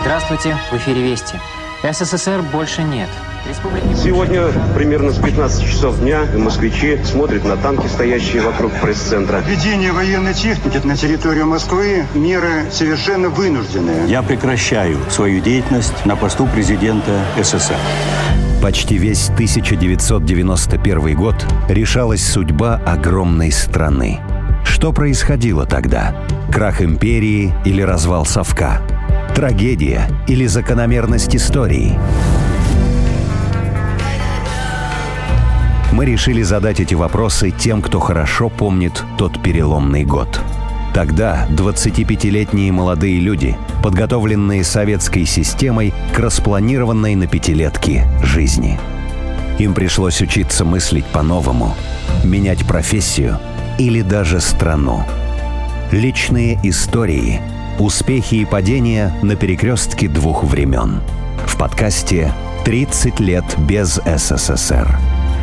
Здравствуйте, в эфире Вести. СССР больше нет. Сегодня примерно с 15 часов дня москвичи смотрят на танки, стоящие вокруг пресс-центра. Введение военной техники на территорию Москвы – меры совершенно вынужденные. Я прекращаю свою деятельность на посту президента СССР. Почти весь 1991 год решалась судьба огромной страны. Что происходило тогда? Крах империи или развал совка? Трагедия или закономерность истории? Мы решили задать эти вопросы тем, кто хорошо помнит тот переломный год. Тогда 25-летние молодые люди, подготовленные советской системой к распланированной на пятилетки жизни. Им пришлось учиться мыслить по-новому, менять профессию или даже страну. Личные истории, успехи и падения на перекрестке двух времен. В подкасте «30 лет без СССР».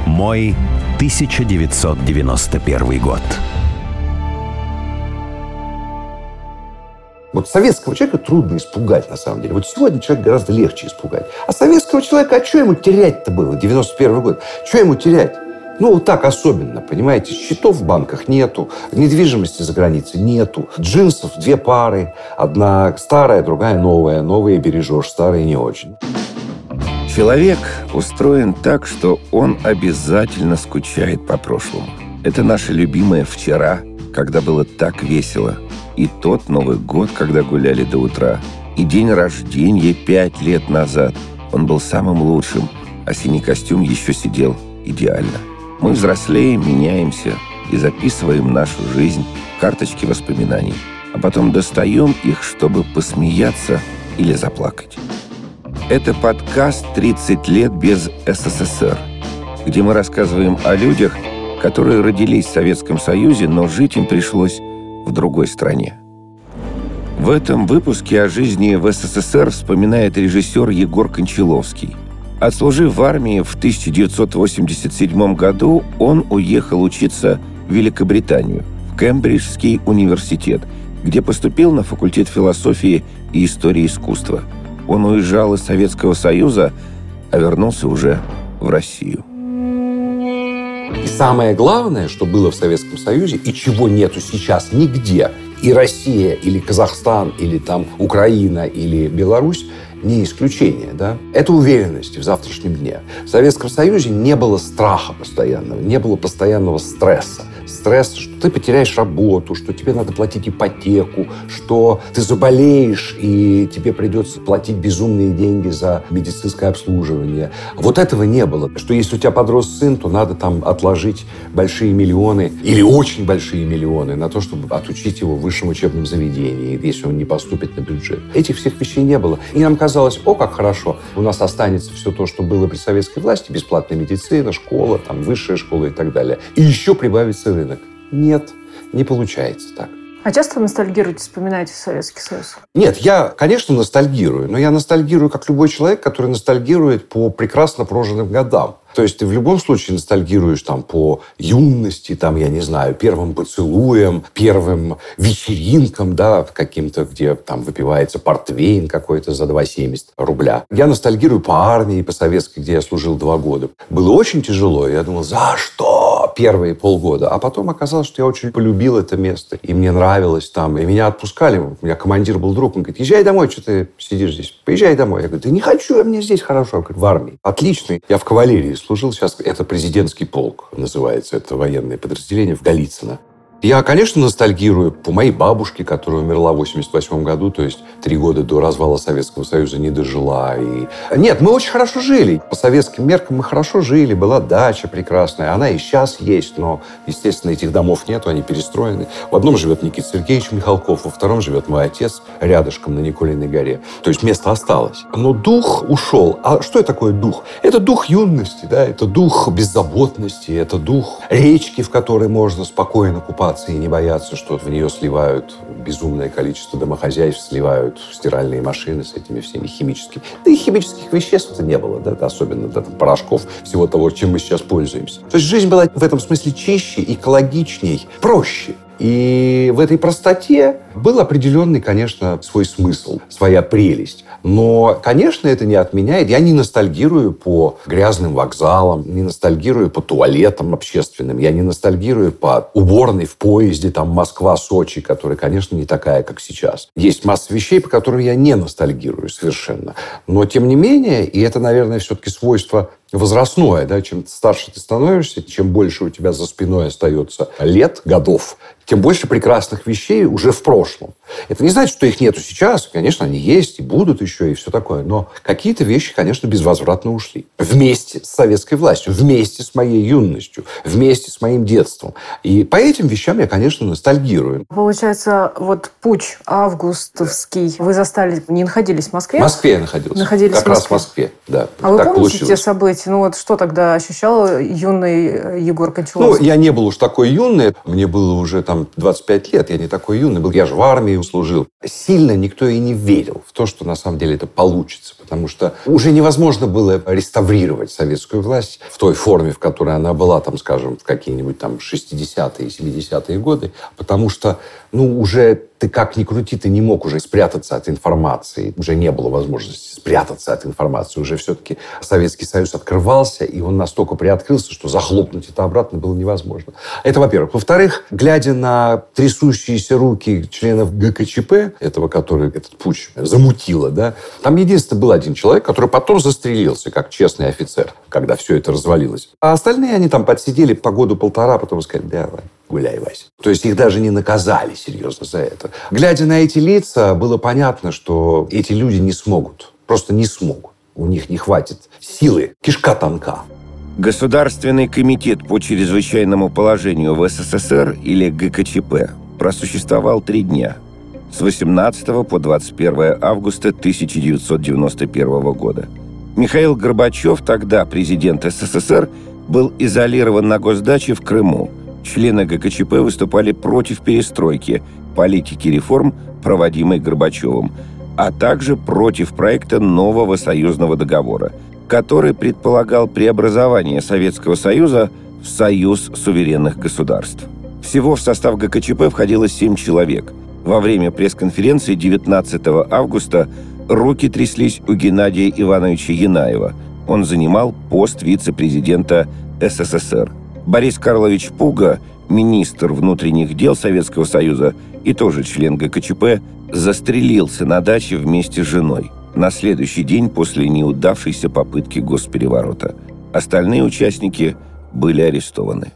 Мой 1991 год. Вот советского человека трудно испугать, на самом деле. Вот сегодня человек гораздо легче испугать. А советского человека, а что ему терять-то было, 91 год? Что ему терять? Ну, вот так особенно, понимаете, счетов в банках нету, недвижимости за границей нету, джинсов две пары, одна старая, другая новая, новые бережешь, старые не очень. Человек устроен так, что он обязательно скучает по прошлому. Это наше любимое «вчера», когда было так весело. И тот Новый год, когда гуляли до утра. И день рождения пять лет назад. Он был самым лучшим, а синий костюм еще сидел идеально. Мы взрослеем, меняемся и записываем нашу жизнь в карточки воспоминаний. А потом достаем их, чтобы посмеяться или заплакать. Это подкаст «30 лет без СССР», где мы рассказываем о людях, которые родились в Советском Союзе, но жить им пришлось в другой стране. В этом выпуске о жизни в СССР вспоминает режиссер Егор Кончаловский. Отслужив в армии в 1987 году, он уехал учиться в Великобританию, в Кембриджский университет, где поступил на факультет философии и истории искусства – он уезжал из Советского Союза, а вернулся уже в Россию. И самое главное, что было в Советском Союзе и чего нету сейчас нигде, и Россия, или Казахстан, или там Украина, или Беларусь, не исключение, да? Это уверенность в завтрашнем дне. В Советском Союзе не было страха постоянного, не было постоянного стресса стресс, что ты потеряешь работу, что тебе надо платить ипотеку, что ты заболеешь, и тебе придется платить безумные деньги за медицинское обслуживание. Вот этого не было. Что если у тебя подрос сын, то надо там отложить большие миллионы или очень большие миллионы на то, чтобы отучить его в высшем учебном заведении, если он не поступит на бюджет. Этих всех вещей не было. И нам казалось, о, как хорошо, у нас останется все то, что было при советской власти, бесплатная медицина, школа, там, высшая школа и так далее. И еще прибавится рынок. Нет, не получается так. А часто ностальгируете, вспоминаете Советский Союз? Нет, я, конечно, ностальгирую, но я ностальгирую, как любой человек, который ностальгирует по прекрасно прожитым годам. То есть ты в любом случае ностальгируешь там по юности, там, я не знаю, первым поцелуем, первым вечеринкам, да, каким-то, где там выпивается портвейн какой-то за 2,70 рубля. Я ностальгирую по армии, по советской, где я служил два года. Было очень тяжело. Я думал, за что? Первые полгода. А потом оказалось, что я очень полюбил это место. И мне нравилось там. И меня отпускали. У меня командир был друг. Он говорит, езжай домой, что ты сидишь здесь? Поезжай домой. Я говорю, да не хочу, я мне здесь хорошо. говорю, в армии. Отличный. Я в кавалерии служил. Сейчас это президентский полк называется. Это военное подразделение в Голицыно. Я, конечно, ностальгирую по моей бабушке, которая умерла в 88 году, то есть три года до развала Советского Союза не дожила. И... Нет, мы очень хорошо жили. По советским меркам мы хорошо жили. Была дача прекрасная. Она и сейчас есть, но, естественно, этих домов нету, они перестроены. В одном живет Никита Сергеевич Михалков, во втором живет мой отец рядышком на Николиной горе. То есть место осталось. Но дух ушел. А что это такое дух? Это дух юности, да, это дух беззаботности, это дух речки, в которой можно спокойно купаться и не бояться, что в нее сливают безумное количество домохозяйств, сливают стиральные машины с этими всеми химическими. Да и химических веществ-то не было, да, особенно да, порошков, всего того, чем мы сейчас пользуемся. То есть жизнь была в этом смысле чище, экологичней, проще. И в этой простоте был определенный, конечно, свой смысл, своя прелесть. Но, конечно, это не отменяет. Я не ностальгирую по грязным вокзалам, не ностальгирую по туалетам общественным, я не ностальгирую по уборной в поезде, там, Москва-Сочи, которая, конечно, не такая, как сейчас. Есть масса вещей, по которым я не ностальгирую совершенно. Но, тем не менее, и это, наверное, все-таки свойство возрастное, да, чем старше ты становишься, чем больше у тебя за спиной остается лет, годов, тем больше прекрасных вещей уже в прошлом. Это не значит, что их нету сейчас. Конечно, они есть и будут еще, и все такое. Но какие-то вещи, конечно, безвозвратно ушли. Вместе с советской властью, вместе с моей юностью, вместе с моим детством. И по этим вещам я, конечно, ностальгирую. Получается, вот путь августовский вы застали, не находились в Москве? В Москве я находился. Находились как в Москве. раз в Москве, да. А вы так помните получилось. те события? Ну вот что тогда ощущал юный э, Егор Ну, Кончаловский? я не был уж такой юный. Мне было уже там 25 лет. Я не такой юный был. Я же в армии служил. Сильно никто и не верил в то, что на самом деле это получится. Потому что уже невозможно было реставрировать советскую власть в той форме, в которой она была, там, скажем, в какие-нибудь там 60-е, 70-е годы. Потому что, ну, уже ты как ни крути, ты не мог уже спрятаться от информации. Уже не было возможности спрятаться от информации. Уже все-таки Советский Союз открывался, и он настолько приоткрылся, что захлопнуть это обратно было невозможно. Это, во-первых. Во-вторых, глядя на трясущиеся руки членов ГКЧП, этого, который этот путь замутило, да, там единственное был один человек, который потом застрелился, как честный офицер, когда все это развалилось. А остальные, они там подсидели по году-полтора, потом сказали, давай, гуляй, Вася. То есть их даже не наказали серьезно за это. Глядя на эти лица, было понятно, что эти люди не смогут. Просто не смогут. У них не хватит силы. Кишка тонка. Государственный комитет по чрезвычайному положению в СССР или ГКЧП просуществовал три дня с 18 по 21 августа 1991 года. Михаил Горбачев, тогда президент СССР, был изолирован на госдаче в Крыму. Члены ГКЧП выступали против перестройки, политики реформ, проводимой Горбачевым, а также против проекта нового союзного договора, который предполагал преобразование Советского Союза в Союз суверенных государств. Всего в состав ГКЧП входило семь человек. Во время пресс-конференции 19 августа руки тряслись у Геннадия Ивановича Янаева. Он занимал пост вице-президента СССР. Борис Карлович Пуга, министр внутренних дел Советского Союза и тоже член ГКЧП, застрелился на даче вместе с женой на следующий день после неудавшейся попытки госпереворота. Остальные участники были арестованы.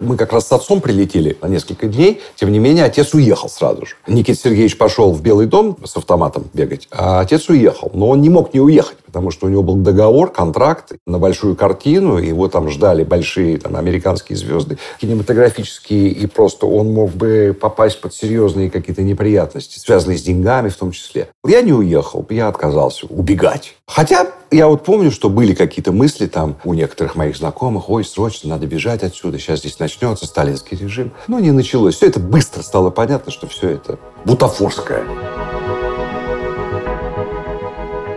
Мы как раз с отцом прилетели на несколько дней. Тем не менее, отец уехал сразу же. Никита Сергеевич пошел в Белый дом с автоматом бегать, а отец уехал. Но он не мог не уехать, потому что у него был договор, контракт на большую картину. Его там ждали большие там, американские звезды, кинематографические. И просто он мог бы попасть под серьезные какие-то неприятности, связанные с деньгами в том числе. Я не уехал, я отказался убегать. Хотя я вот помню, что были какие-то мысли там у некоторых моих знакомых, ой, срочно надо бежать отсюда, сейчас здесь начнется сталинский режим. Но не началось. Все это быстро стало понятно, что все это бутафорское.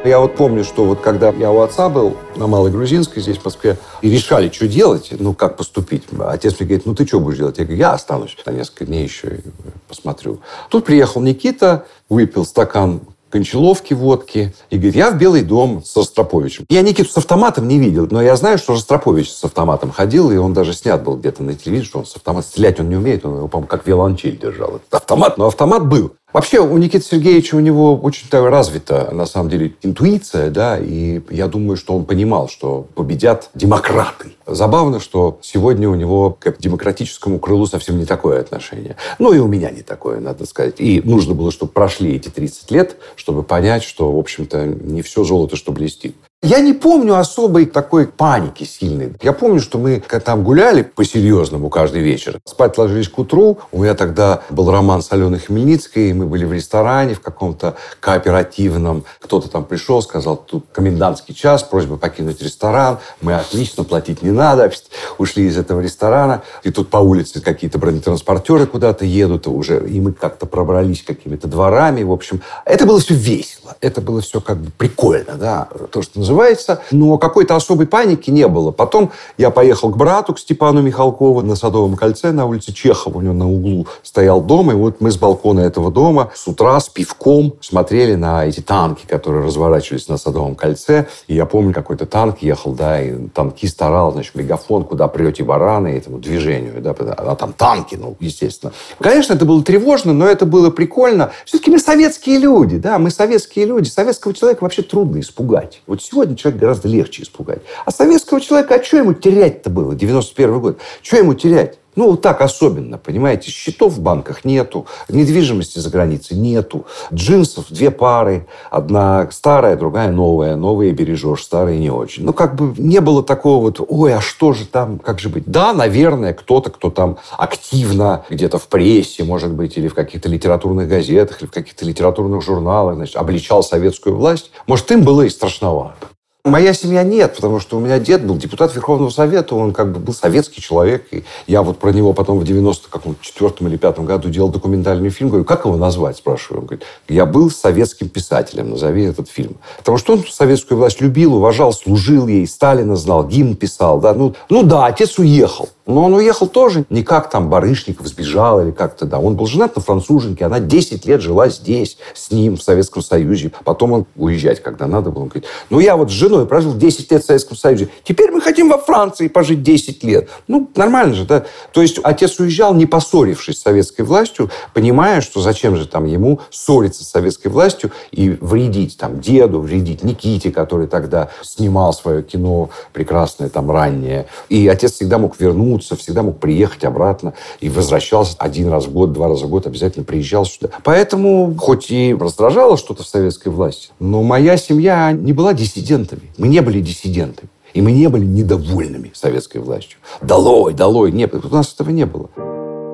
Я вот помню, что вот когда я у отца был на Малой Грузинской здесь, в Москве, и решали, что делать, ну, как поступить. Отец мне говорит, ну, ты что будешь делать? Я говорю, я останусь на несколько дней еще и посмотрю. Тут приехал Никита, выпил стакан кончаловки, водки. И говорит, я в Белый дом с Ростроповичем. Я Никиту с автоматом не видел, но я знаю, что Ростропович с автоматом ходил, и он даже снят был где-то на телевизоре, что он с автоматом стрелять он не умеет, он его, по-моему, как виолончель держал. Этот автомат, но автомат был. Вообще, у Никиты Сергеевича у него очень развита, на самом деле, интуиция, да, и я думаю, что он понимал, что победят демократы. Забавно, что сегодня у него к демократическому крылу совсем не такое отношение. Ну, и у меня не такое, надо сказать. И нужно было, чтобы прошли эти 30 лет, чтобы понять, что, в общем-то, не все золото, что блестит. Я не помню особой такой паники сильной. Я помню, что мы там гуляли по-серьезному каждый вечер. Спать ложились к утру. У меня тогда был роман с Аленой Хмельницкой, и мы были в ресторане в каком-то кооперативном. Кто-то там пришел, сказал, тут комендантский час, просьба покинуть ресторан. Мы отлично, платить не надо. Ушли из этого ресторана. И тут по улице какие-то бронетранспортеры куда-то едут уже. И мы как-то пробрались какими-то дворами. В общем, это было все весело. Это было все как бы прикольно, да. То, что называется называется. Но какой-то особой паники не было. Потом я поехал к брату, к Степану Михалкову на Садовом кольце на улице Чехова. У него на углу стоял дом. И вот мы с балкона этого дома с утра с пивком смотрели на эти танки, которые разворачивались на Садовом кольце. И я помню, какой-то танк ехал, да, и танкист орал, значит, мегафон, куда прете бараны, этому движению, да, а там танки, ну, естественно. Конечно, это было тревожно, но это было прикольно. Все-таки мы советские люди, да, мы советские люди. Советского человека вообще трудно испугать. Вот сегодня человек гораздо легче испугать. А советского человека, а что ему терять-то было? 91 год. Что ему терять? Ну, вот так особенно, понимаете. Счетов в банках нету, недвижимости за границей нету, джинсов две пары, одна старая, другая новая. Новые бережешь, старые не очень. Ну, как бы не было такого вот, ой, а что же там, как же быть? Да, наверное, кто-то, кто там активно где-то в прессе, может быть, или в каких-то литературных газетах, или в каких-то литературных журналах, значит, обличал советскую власть. Может, им было и страшновато. Моя семья нет, потому что у меня дед был депутат Верховного Совета, он как бы был советский человек. И я вот про него потом в 94 или 5 году делал документальный фильм. Говорю, как его назвать, спрашиваю. Он говорит, я был советским писателем, назови этот фильм. Потому что он советскую власть любил, уважал, служил ей, Сталина знал, гимн писал. Да? Ну, ну да, отец уехал. Но он уехал тоже не как там Барышников сбежал или как-то, да. Он был женат на француженке, она 10 лет жила здесь, с ним, в Советском Союзе. Потом он уезжать, когда надо было. Он говорит, ну я вот с женой прожил 10 лет в Советском Союзе. Теперь мы хотим во Франции пожить 10 лет. Ну, нормально же, да. То есть отец уезжал, не поссорившись с советской властью, понимая, что зачем же там ему ссориться с советской властью и вредить там деду, вредить Никите, который тогда снимал свое кино прекрасное, там, раннее. И отец всегда мог вернуться вернуться, всегда мог приехать обратно и возвращался один раз в год, два раза в год, обязательно приезжал сюда. Поэтому, хоть и раздражало что-то в советской власти, но моя семья не была диссидентами. Мы не были диссидентами. И мы не были недовольными советской властью. Долой, долой. Нет, у нас этого не было.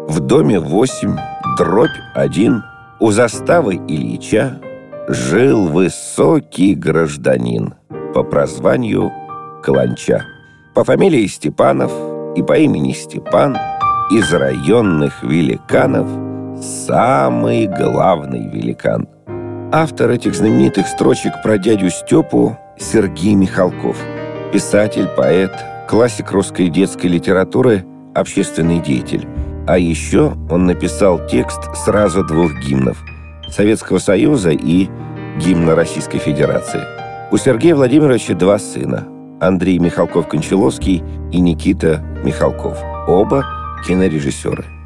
В доме 8, дробь 1, у заставы Ильича жил высокий гражданин по прозванию Каланча. По фамилии Степанов – и по имени Степан из районных великанов самый главный великан. Автор этих знаменитых строчек про дядю Степу Сергей Михалков. Писатель, поэт, классик русской детской литературы, общественный деятель. А еще он написал текст сразу двух гимнов – Советского Союза и гимна Российской Федерации. У Сергея Владимировича два сына – Андрей Михалков-Кончаловский и Никита Михалков. Оба кинорежиссеры.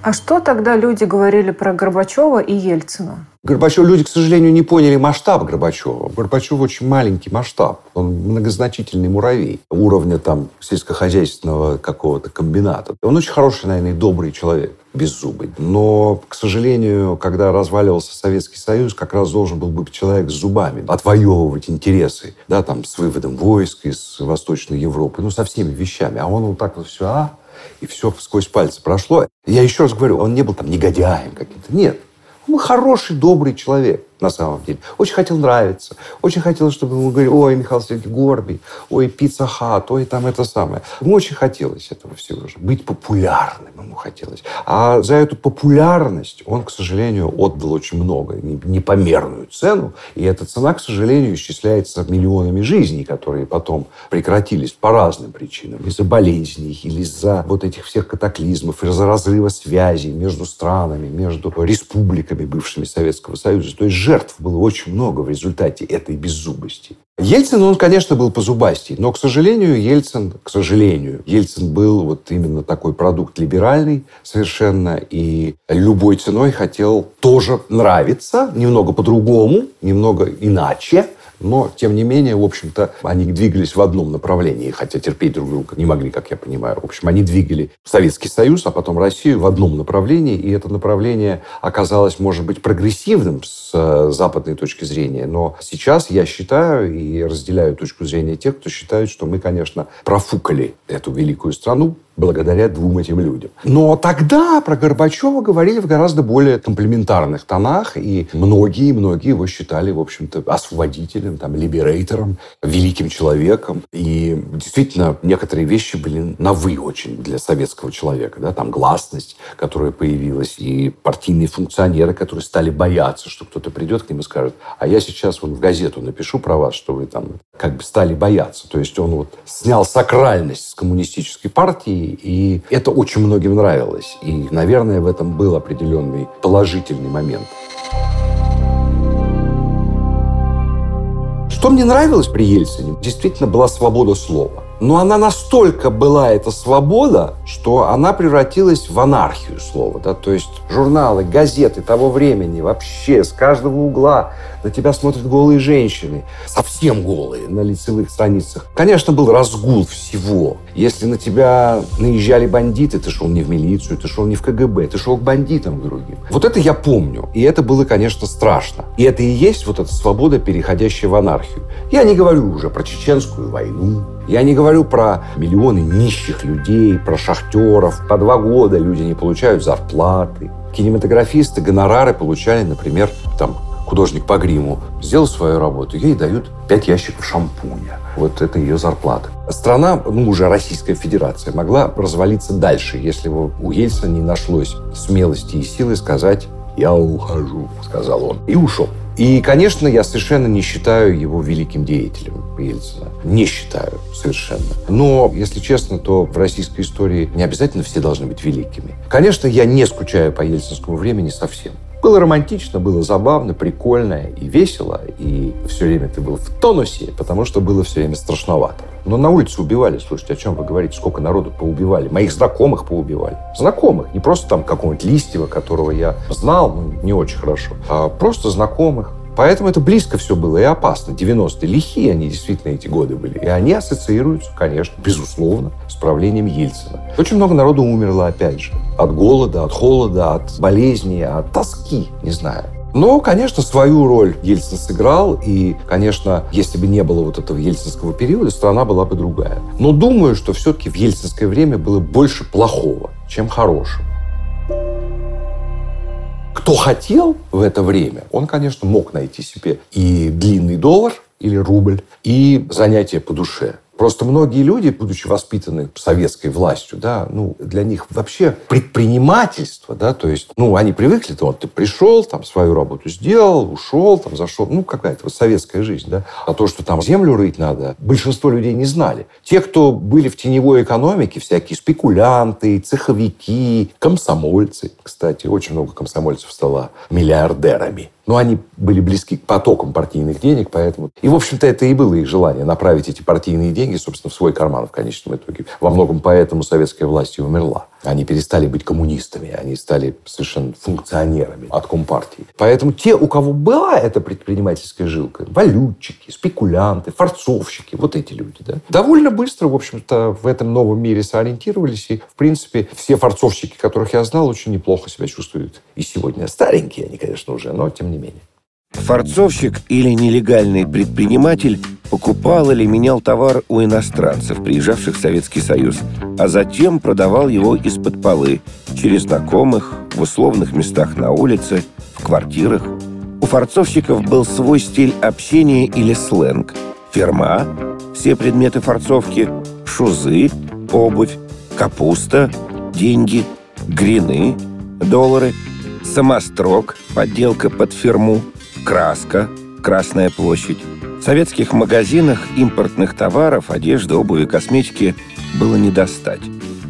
А что тогда люди говорили про Горбачева и Ельцина? Горбачев, люди, к сожалению, не поняли масштаб Горбачева. Горбачев очень маленький масштаб. Он многозначительный муравей уровня там сельскохозяйственного какого-то комбината. Он очень хороший, наверное, и добрый человек беззубый. Но, к сожалению, когда разваливался Советский Союз, как раз должен был быть человек с зубами, отвоевывать интересы, да, там, с выводом войск из Восточной Европы, ну, со всеми вещами. А он вот так вот все, а, и все сквозь пальцы прошло. Я еще раз говорю, он не был там негодяем каким-то. Нет. Он хороший, добрый человек на самом деле. Очень хотел нравиться. Очень хотел, чтобы ему говорили, ой, Михаил Сергеевич Горбий, ой, пицца хат, ой, там это самое. Ему очень хотелось этого всего же. Быть популярным ему хотелось. А за эту популярность он, к сожалению, отдал очень много. Непомерную цену. И эта цена, к сожалению, исчисляется миллионами жизней, которые потом прекратились по разным причинам. Из-за болезней, или из-за вот этих всех катаклизмов, из-за разрыва связей между странами, между республиками бывшими Советского Союза. То есть жертв было очень много в результате этой беззубости. Ельцин, он, конечно, был позубастей, но, к сожалению, Ельцин, к сожалению, Ельцин был вот именно такой продукт либеральный совершенно, и любой ценой хотел тоже нравиться, немного по-другому, немного иначе, но, тем не менее, в общем-то, они двигались в одном направлении, хотя терпеть друг друга не могли, как я понимаю. В общем, они двигали Советский Союз, а потом Россию в одном направлении, и это направление оказалось, может быть, прогрессивным с э, западной точки зрения. Но сейчас я считаю и разделяю точку зрения тех, кто считает, что мы, конечно, профукали эту великую страну благодаря двум этим людям. Но тогда про Горбачева говорили в гораздо более комплементарных тонах, и многие-многие его считали, в общем-то, освободителем, там, либерейтором, великим человеком. И действительно, некоторые вещи были на «вы» очень для советского человека. Да? Там гласность, которая появилась, и партийные функционеры, которые стали бояться, что кто-то придет к ним и скажет, а я сейчас вот в газету напишу про вас, что вы там как бы стали бояться. То есть он вот снял сакральность с коммунистической партии, и это очень многим нравилось. И, наверное, в этом был определенный положительный момент. Что мне нравилось при Ельцине, действительно была свобода слова. Но она настолько была, эта свобода, что она превратилась в анархию слова. Да? То есть журналы, газеты того времени вообще с каждого угла на тебя смотрят голые женщины, совсем голые, на лицевых страницах. Конечно, был разгул всего. Если на тебя наезжали бандиты, ты шел не в милицию, ты шел не в КГБ, ты шел к бандитам другим. Вот это я помню. И это было, конечно, страшно. И это и есть вот эта свобода, переходящая в анархию. Я не говорю уже про чеченскую войну, я не говорю про миллионы нищих людей, про шахтеров. По два года люди не получают зарплаты. Кинематографисты гонорары получали, например, там, художник по гриму сделал свою работу, ей дают пять ящиков шампуня. Вот это ее зарплата. Страна, ну, уже Российская Федерация, могла развалиться дальше, если бы у Ельцина не нашлось смелости и силы сказать «я ухожу», сказал он, и ушел. И, конечно, я совершенно не считаю его великим деятелем Ельцина. Не считаю совершенно. Но, если честно, то в российской истории не обязательно все должны быть великими. Конечно, я не скучаю по ельцинскому времени совсем. Было романтично, было забавно, прикольно и весело. И все время ты был в тонусе, потому что было все время страшновато. Но на улице убивали. Слушайте, о чем вы говорите? Сколько народу поубивали? Моих знакомых поубивали. Знакомых. Не просто там какого-нибудь Листьева, которого я знал, ну, не очень хорошо, а просто знакомых. Поэтому это близко все было и опасно. 90-е лихие они действительно эти годы были. И они ассоциируются, конечно, безусловно, с правлением Ельцина. Очень много народу умерло, опять же. От голода, от холода, от болезни, от тоски, не знаю. Но, конечно, свою роль Ельцин сыграл, и, конечно, если бы не было вот этого ельцинского периода, страна была бы другая. Но думаю, что все-таки в ельцинское время было больше плохого, чем хорошего. Кто хотел в это время, он, конечно, мог найти себе и длинный доллар или рубль, и занятие по душе. Просто многие люди, будучи воспитаны советской властью, да, ну, для них вообще предпринимательство, да, то есть, ну, они привыкли, то вот ты пришел, там, свою работу сделал, ушел, там, зашел, ну, какая-то вот советская жизнь, да. А то, что там землю рыть надо, большинство людей не знали. Те, кто были в теневой экономике, всякие спекулянты, цеховики, комсомольцы, кстати, очень много комсомольцев стало миллиардерами но они были близки к потокам партийных денег, поэтому... И, в общем-то, это и было их желание направить эти партийные деньги, собственно, в свой карман в конечном итоге. Во многом поэтому советская власть и умерла. Они перестали быть коммунистами, они стали совершенно функционерами от Компартии. Поэтому те, у кого была эта предпринимательская жилка, валютчики, спекулянты, форцовщики, вот эти люди, да, довольно быстро, в общем-то, в этом новом мире сориентировались. И, в принципе, все форцовщики, которых я знал, очень неплохо себя чувствуют и сегодня. Старенькие они, конечно, уже, но тем не менее. Форцовщик или нелегальный предприниматель покупал или менял товар у иностранцев, приезжавших в Советский Союз, а затем продавал его из-под полы, через знакомых, в условных местах на улице, в квартирах. У форцовщиков был свой стиль общения или сленг. Ферма, все предметы форцовки, шузы, обувь, капуста, деньги, грины, доллары, самострок, подделка под ферму – краска, Красная площадь. В советских магазинах импортных товаров, одежды, обуви, косметики было не достать.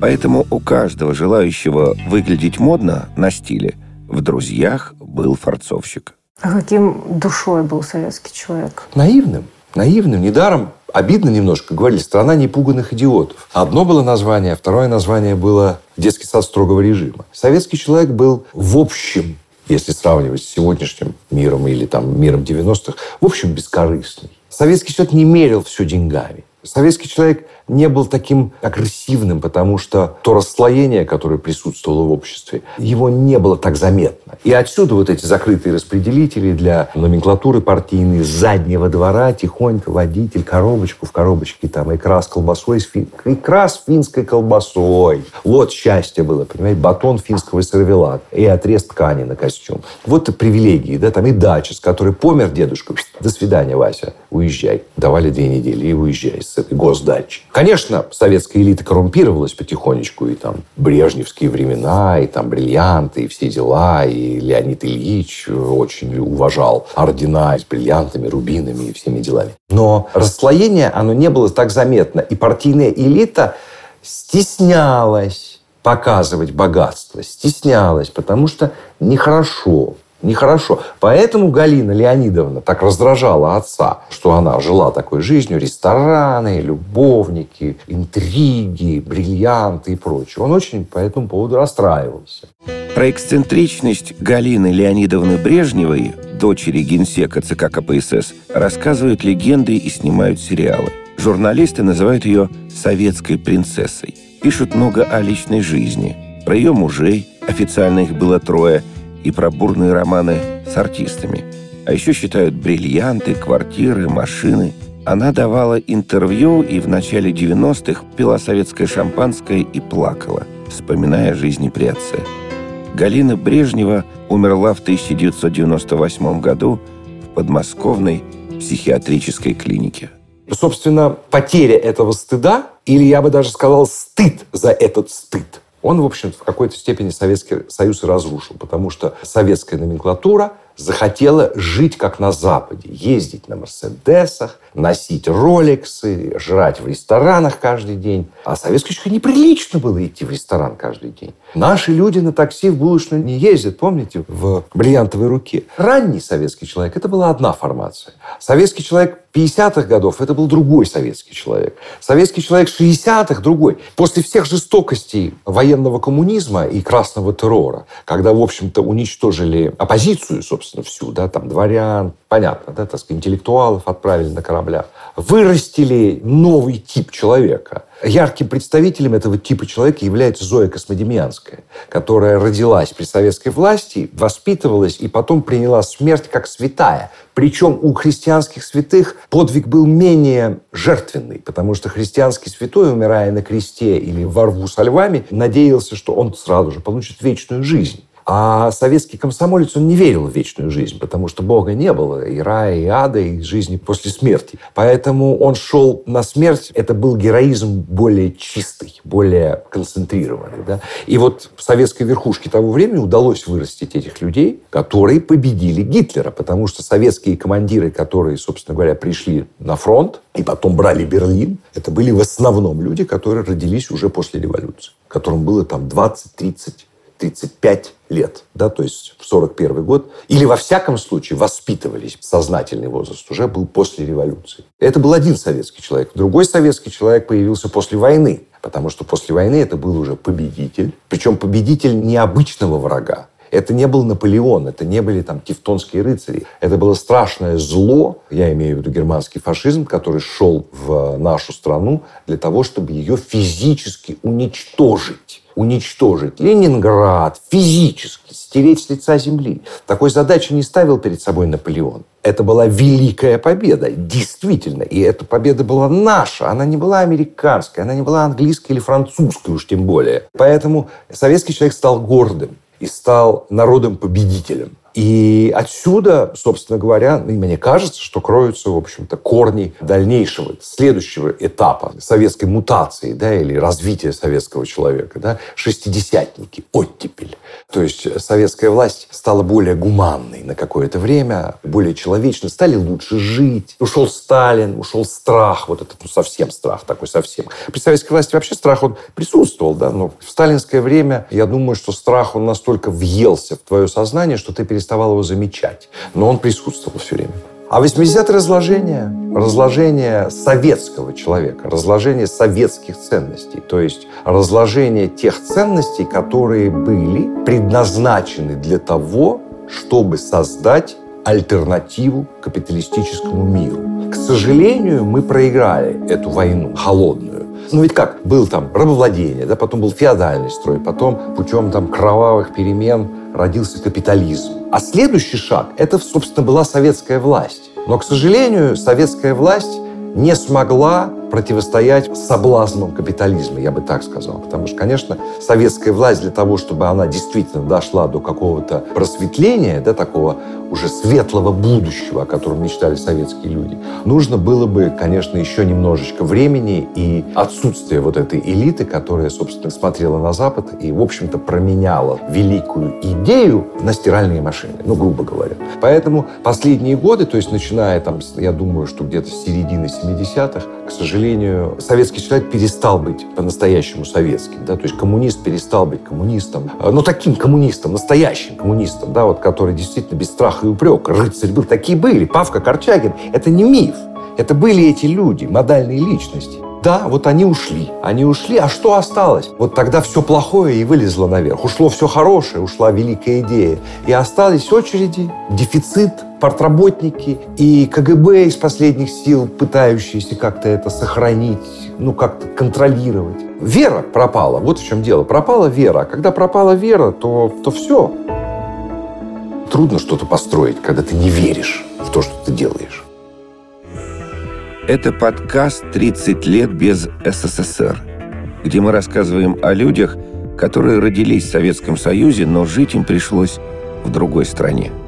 Поэтому у каждого желающего выглядеть модно на стиле в друзьях был форцовщик. А каким душой был советский человек? Наивным. Наивным. Недаром обидно немножко. Говорили, страна непуганных идиотов. Одно было название, второе название было детский сад строгого режима. Советский человек был в общем если сравнивать с сегодняшним миром или там миром 90-х, в общем, бескорыстный. Советский человек не мерил все деньгами. Советский человек не был таким агрессивным, потому что то расслоение, которое присутствовало в обществе, его не было так заметно. И отсюда вот эти закрытые распределители для номенклатуры партийной заднего двора тихонько водитель, коробочку в коробочке, там икра с колбасой, икра с финской колбасой. Вот счастье было, понимаете, батон финского сервелата и отрез ткани на костюм. Вот и привилегии, да, там и дача, с которой помер дедушка. До свидания, Вася, уезжай. Давали две недели и уезжай с этой госдачи. Конечно, советская элита коррумпировалась потихонечку, и там брежневские времена, и там бриллианты, и все дела, и Леонид Ильич очень уважал ордена с бриллиантами, рубинами и всеми делами. Но расслоение, оно не было так заметно, и партийная элита стеснялась показывать богатство, стеснялась, потому что нехорошо Нехорошо. Поэтому Галина Леонидовна так раздражала отца, что она жила такой жизнью, рестораны, любовники, интриги, бриллианты и прочее. Он очень по этому поводу расстраивался. Про эксцентричность Галины Леонидовны Брежневой, дочери генсека ЦК КПСС, рассказывают легенды и снимают сериалы. Журналисты называют ее «советской принцессой». Пишут много о личной жизни, про ее мужей, официально их было трое – и про бурные романы с артистами. А еще считают бриллианты, квартиры, машины. Она давала интервью и в начале 90-х пила советское шампанское и плакала, вспоминая жизни отце. Галина Брежнева умерла в 1998 году в подмосковной психиатрической клинике. Собственно, потеря этого стыда, или я бы даже сказал стыд за этот стыд – он, в общем в какой-то степени Советский Союз разрушил, потому что советская номенклатура захотела жить как на Западе, ездить на Мерседесах, носить роликсы, жрать в ресторанах каждый день. А советской человеку неприлично было идти в ресторан каждый день. Наши люди на такси в булочную не ездят, помните, в бриллиантовой руке. Ранний советский человек – это была одна формация. Советский человек 50-х годов – это был другой советский человек. Советский человек 60-х – другой. После всех жестокостей военного коммунизма и красного террора, когда, в общем-то, уничтожили оппозицию, собственно, всю, да, там, дворян, понятно, да, так сказать, интеллектуалов отправили на кораблях, вырастили новый тип человека. Ярким представителем этого типа человека является Зоя Космодемьянская, которая родилась при советской власти, воспитывалась и потом приняла смерть как святая. Причем у христианских святых подвиг был менее жертвенный, потому что христианский святой, умирая на кресте или во рву со львами, надеялся, что он сразу же получит вечную жизнь. А советский комсомолец, он не верил в вечную жизнь, потому что Бога не было, и рая, и ада, и жизни после смерти. Поэтому он шел на смерть. Это был героизм более чистый, более концентрированный. Да? И вот в советской верхушке того времени удалось вырастить этих людей, которые победили Гитлера, потому что советские командиры, которые, собственно говоря, пришли на фронт и потом брали Берлин, это были в основном люди, которые родились уже после революции, которым было там 20, 30, 35 лет, да, то есть в 41 год, или во всяком случае воспитывались, сознательный возраст уже был после революции. Это был один советский человек. Другой советский человек появился после войны, потому что после войны это был уже победитель, причем победитель необычного врага. Это не был Наполеон, это не были там тевтонские рыцари. Это было страшное зло, я имею в виду германский фашизм, который шел в нашу страну для того, чтобы ее физически уничтожить уничтожить Ленинград физически, стереть с лица земли. Такой задачи не ставил перед собой Наполеон. Это была великая победа, действительно. И эта победа была наша, она не была американская, она не была английской или французской уж тем более. Поэтому советский человек стал гордым и стал народом-победителем. И отсюда, собственно говоря, мне кажется, что кроются, в общем-то, корни дальнейшего, следующего этапа советской мутации, да, или развития советского человека, да, шестидесятники, оттепель. То есть советская власть стала более гуманной на какое-то время, более человечной, стали лучше жить. Ушел Сталин, ушел страх, вот этот, ну, совсем страх такой, совсем. При советской власти вообще страх, он присутствовал, да, но в сталинское время, я думаю, что страх, он настолько въелся в твое сознание, что ты перестал переставал его замечать. Но он присутствовал все время. А 80-е разложение, разложение советского человека, разложение советских ценностей, то есть разложение тех ценностей, которые были предназначены для того, чтобы создать альтернативу капиталистическому миру. К сожалению, мы проиграли эту войну холодную. Ну ведь как, был там рабовладение, да, потом был феодальный строй, потом путем там кровавых перемен родился капитализм. А следующий шаг – это, собственно, была советская власть. Но, к сожалению, советская власть не смогла противостоять соблазнам капитализма, я бы так сказал. Потому что, конечно, советская власть для того, чтобы она действительно дошла до какого-то просветления, да, такого уже светлого будущего, о котором мечтали советские люди, нужно было бы, конечно, еще немножечко времени и отсутствие вот этой элиты, которая, собственно, смотрела на Запад и, в общем-то, променяла великую идею на стиральные машины, ну, грубо говоря. Поэтому последние годы, то есть начиная там, я думаю, что где-то с середины 70-х, к сожалению, советский человек перестал быть по-настоящему советским. Да? То есть коммунист перестал быть коммунистом. Э, но таким коммунистом, настоящим коммунистом, да, вот, который действительно без страха и упрека. Рыцарь был. Такие были. Павка Корчагин. Это не миф. Это были эти люди, модальные личности. Да, вот они ушли. Они ушли, а что осталось? Вот тогда все плохое и вылезло наверх. Ушло все хорошее, ушла великая идея. И остались очереди, дефицит, портработники и КГБ из последних сил, пытающиеся как-то это сохранить, ну, как-то контролировать. Вера пропала. Вот в чем дело. Пропала вера. А когда пропала вера, то, то все. Трудно что-то построить, когда ты не веришь в то, что ты делаешь. Это подкаст «30 лет без СССР», где мы рассказываем о людях, которые родились в Советском Союзе, но жить им пришлось в другой стране –